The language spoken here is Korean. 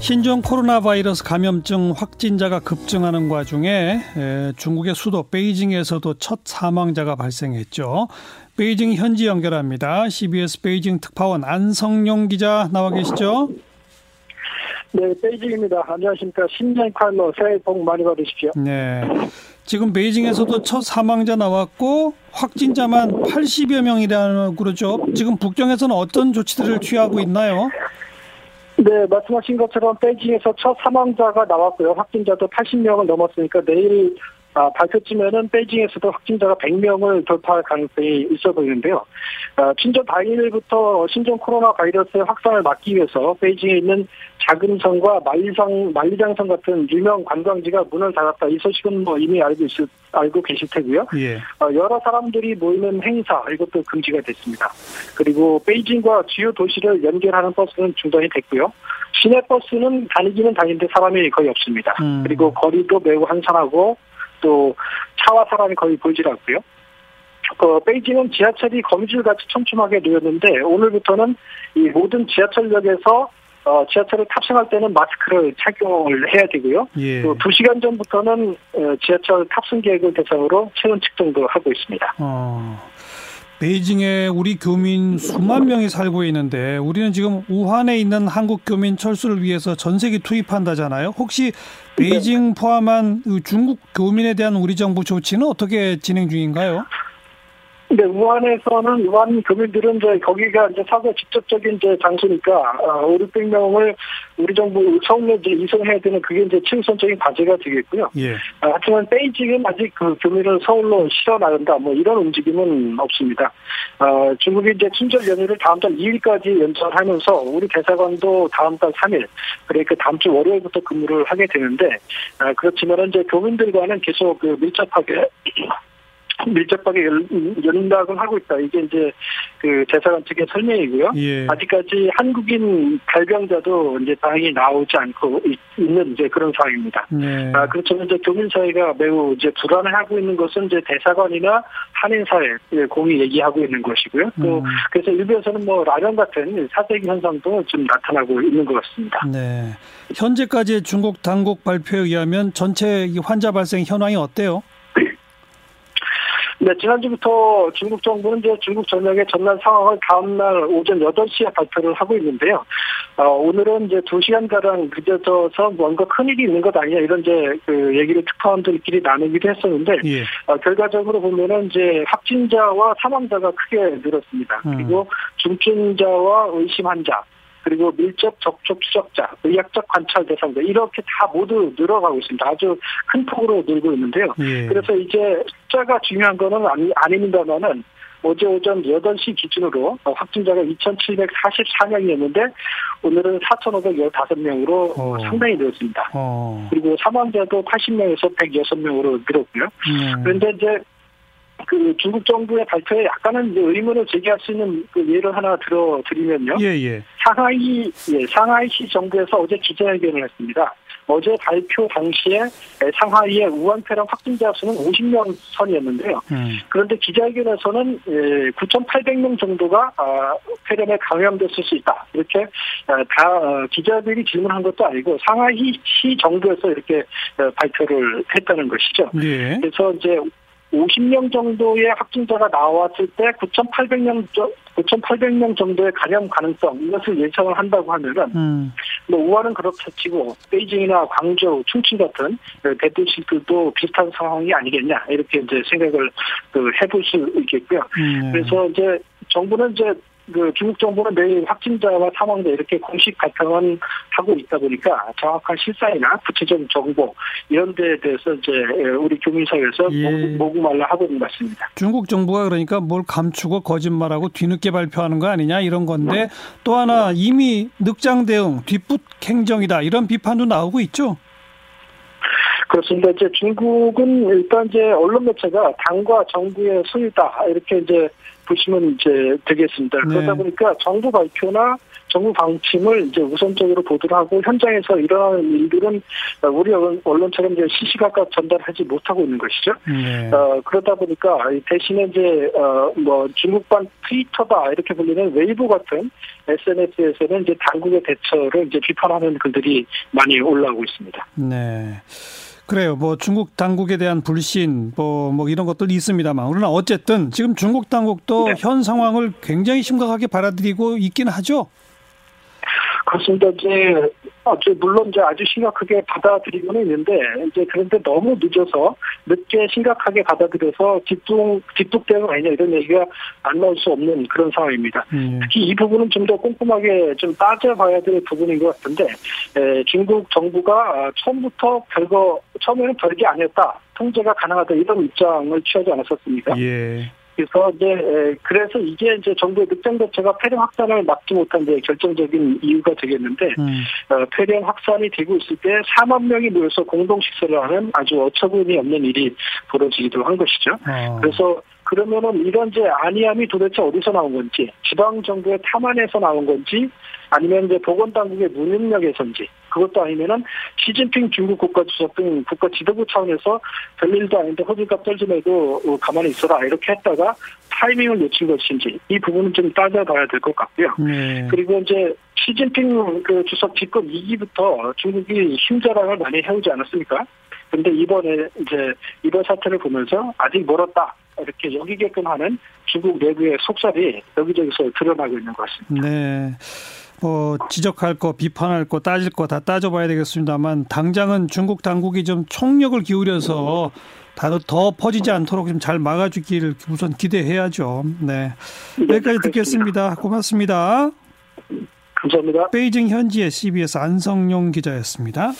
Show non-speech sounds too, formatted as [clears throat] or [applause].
신종 코로나 바이러스 감염증 확진자가 급증하는 와중에 중국의 수도 베이징에서도 첫 사망자가 발생했죠. 베이징 현지 연결합니다. CBS 베이징 특파원 안성용 기자 나와 계시죠? 네, 베이징입니다. 안녕하십니까. 신년 칼로 새해 복 많이 받으십시오. 네. 지금 베이징에서도 첫 사망자 나왔고 확진자만 80여 명이라고 그러죠. 지금 북경에서는 어떤 조치들을 취하고 있나요? 네, 말씀하신 것처럼 베이징에서 첫 사망자가 나왔고요. 확진자도 80명을 넘었으니까 내일 아, 발표쯤에는 베이징에서도 확진자가 100명을 돌파할 가능성이 있어 보이는데요. 아, 친전 당일부터 신종 코로나 바이러스의 확산을 막기 위해서 베이징에 있는 자금성과 만리상, 만리장성 같은 유명 관광지가 문을 닫았다. 이 소식은 뭐 이미 알고 있을, 알고 계실 테고요. 예. 어, 여러 사람들이 모이는 행사, 이것도 금지가 됐습니다. 그리고 베이징과 주요 도시를 연결하는 버스는 중단이 됐고요. 시내 버스는 다니기는 다니는데 사람이 거의 없습니다. 음. 그리고 거리도 매우 한산하고 또 차와 사람이 거의 보이질 않고요. 그 베이징은 지하철이 거미줄같이 촘촘하게 놓였는데 오늘부터는 이 모든 지하철역에서 어, 지하철을 탑승할 때는 마스크를 착용을 해야 되고요. 예. 또 2시간 전부터는 어, 지하철 탑승 계획을 대상으로 체온 측정도 하고 있습니다. 어, 베이징에 우리 교민 수만 명이 살고 있는데 우리는 지금 우한에 있는 한국 교민 철수를 위해서 전세기 투입한다잖아요. 혹시 베이징 포함한 중국 교민에 대한 우리 정부 조치는 어떻게 진행 중인가요? 근데 우한에서는 우한 교민들은 이제 거기가 이제 사고 직접적인 이제 장소니까 어, 5, 600명을 우리 정부 서울로 이제 이송해야 되는 그게 이제 최우선적인 과제가 되겠고요. 예. 어, 하지만 베이징은 아직 그 교민을 서울로 실어 나간다 뭐 이런 움직임은 없습니다. 어, 중국이 이제 춘절 연휴를 다음 달 2일까지 연장하면서 우리 대사관도 다음 달 3일 그러니까 다음 주 월요일부터 근무를 하게 되는데 어, 그렇지만 이제 교민들과는 계속 그 밀접하게 [clears throat] 밀접하게 연락을 하고 있다. 이게 이제 그 대사관 측의 설명이고요. 예. 아직까지 한국인 발병자도 이제 다행히 나오지 않고 있는 이제 그런 상황입니다. 네. 아, 그렇지만 이제 교민 사회가 매우 이제 불안해하고 있는 것은 이제 대사관이나 한인 사회 공이 얘기하고 있는 것이고요. 또 음. 그래서 일부에서는 뭐 라면 같은 사재기 현상도 좀 나타나고 있는 것 같습니다. 네. 현재까지 중국 당국 발표에 의하면 전체 환자 발생 현황이 어때요? 네, 지난주부터 중국 정부는 이제 중국 전역의 전날 상황을 다음날 오전 8시에 발표를 하고 있는데요. 어, 오늘은 이제 2시간가량 늦어져서 뭔가 큰일이 있는 것 아니냐 이런 이제 그 얘기를 특파원들끼리 나누기도 했었는데, 예. 어, 결과적으로 보면은 이제 확진자와 사망자가 크게 늘었습니다. 음. 그리고 중증자와 의심 환자, 그리고 밀접 접촉 추적자, 의학적 관찰 대상자 이렇게 다 모두 늘어가고 있습니다. 아주 큰 폭으로 늘고 있는데요. 예. 그래서 이제 숫자가 중요한 거는 아니, 아닙니다만은 어제 오전 8시 기준으로 확진자가 2,744명이었는데 오늘은 4,515명으로 어. 상당히 늘었습니다. 어. 그리고 사망자도 80명에서 106명으로 늘었고요. 음. 그런데 이제 그 중국 정부의 발표에 약간은 의문을 제기할 수 있는 그 예를 하나 들어드리면요. 예, 예. 상하이, 예, 상하이시 정부에서 어제 기자회견을 했습니다. 어제 발표 당시에 상하이의 우한폐렴 확진자 수는 50명 선이었는데요. 음. 그런데 기자회견에서는 9,800명 정도가 아, 폐렴에 감염됐을 수 있다. 이렇게 아, 다 어, 기자들이 질문한 것도 아니고 상하이 시 정부에서 이렇게 어, 발표를 했다는 것이죠. 예. 그래서 이제 50명 정도의 확진자가 나왔을 때 9,800명 9,800명 정도의 감염 가능성 이것을 예상을 한다고 하면은 음. 뭐 우한은 그렇게 치고 베이징이나 광저우, 충칭 같은 대도시들도 비슷한 상황이 아니겠냐 이렇게 이제 생각을 그 해볼 수 있겠고요. 음. 그래서 이제 정부는 이제 그 중국 정부는 매일 확진자와 사망자 이렇게 공식 발표만 하고 있다 보니까 정확한 실상이나 구체적인 정보 이런 데에 대해서 이제 우리 교민사회에서 예. 모구말라 하고 있는 것 같습니다. 중국 정부가 그러니까 뭘 감추고 거짓말하고 뒤늦게 발표하는 거 아니냐 이런 건데 또 하나 이미 늑장 대응, 뒷붓 행정이다 이런 비판도 나오고 있죠. 그렇습니다. 이제 중국은 일단 이제 언론 매체가 당과 정부의 소유다 이렇게 이제 보시면 이제 되겠습니다. 네. 그러다 보니까 정부 발표나 정부 방침을 이제 우선적으로 보도를 하고 현장에서 일어나는 일들은 우리 언론처럼 이제 시시각각 전달하지 못하고 있는 것이죠. 네. 어, 그러다 보니까 대신에 이제 어, 뭐 중국版트위터다 이렇게 불리는 웨이브 같은 SNS에서는 이제 당국의 대처를 이제 비판하는 글들이 많이 올라오고 있습니다. 네. 그래요. 뭐 중국 당국에 대한 불신 뭐, 뭐 이런 것들이 있습니다만 그러나 어쨌든 지금 중국 당국도 네. 현 상황을 굉장히 심각하게 받아들이고 있긴 하죠. 그렇습니다. 이제 아주 물론 이제 아주 심각하게 받아들이고는 있는데 이제 그런데 너무 늦어서 늦게 심각하게 받아들여서 뒷북 뒷북 대응 아니냐 이런 얘기가 안 나올 수 없는 그런 상황입니다. 음. 특히 이 부분은 좀 더 꼼꼼하게 좀 따져봐야 될 부분인 것 같은데 에, 중국 정부가 처음부터 별거 처음에는 별게 아니었다. 통제가 가능하다 이런 입장을 취하지 않았었습니까? 예. 그래서 이제 그래서 이게 이제 정부의 늑장 자체가 폐렴 확산을 막지 못한 데 결정적인 이유가 되겠는데 음. 어, 폐렴 확산이 되고 있을 때 4만 명이 모여서 공동 식사를 하는 아주 어처구니 없는 일이 벌어지기도 한 것이죠. 어. 그래서 그러면은 이런 이제 안이함이 도대체 어디서 나온 건지 지방 정부의 탐안에서 나온 건지 아니면 이제 보건당국의 무능력에서인지 그것도 아니면은 시진핑 중국 국가주석 등 국가 지도부 차원에서 별일도 아닌데 허들값 떨지매도 어, 가만히 있어라 이렇게 했다가 타이밍을 놓친 것인지 이 부분은 좀 따져봐야 될 것 같고요. 네. 그리고 이제 시진핑 그 주석 집권 2기부터 중국이 힘자랑을 많이 해오지 않았습니까? 근데 이번에 이제 이번 사태를 보면서 아직 멀었다 이렇게 여기게끔 하는 중국 내부의 속살이 여기저기서 드러나고 있는 것 같습니다. 네. 뭐 지적할 거, 비판할 거, 따질 거 다 따져봐야 되겠습니다만 당장은 중국 당국이 좀 총력을 기울여서 더 퍼지지 않도록 좀 잘 막아주길 우선 기대해야죠. 네. 네 여기까지 듣겠습니다. 고맙습니다. 감사합니다. 베이징 현지의 CBS 안성용 기자였습니다.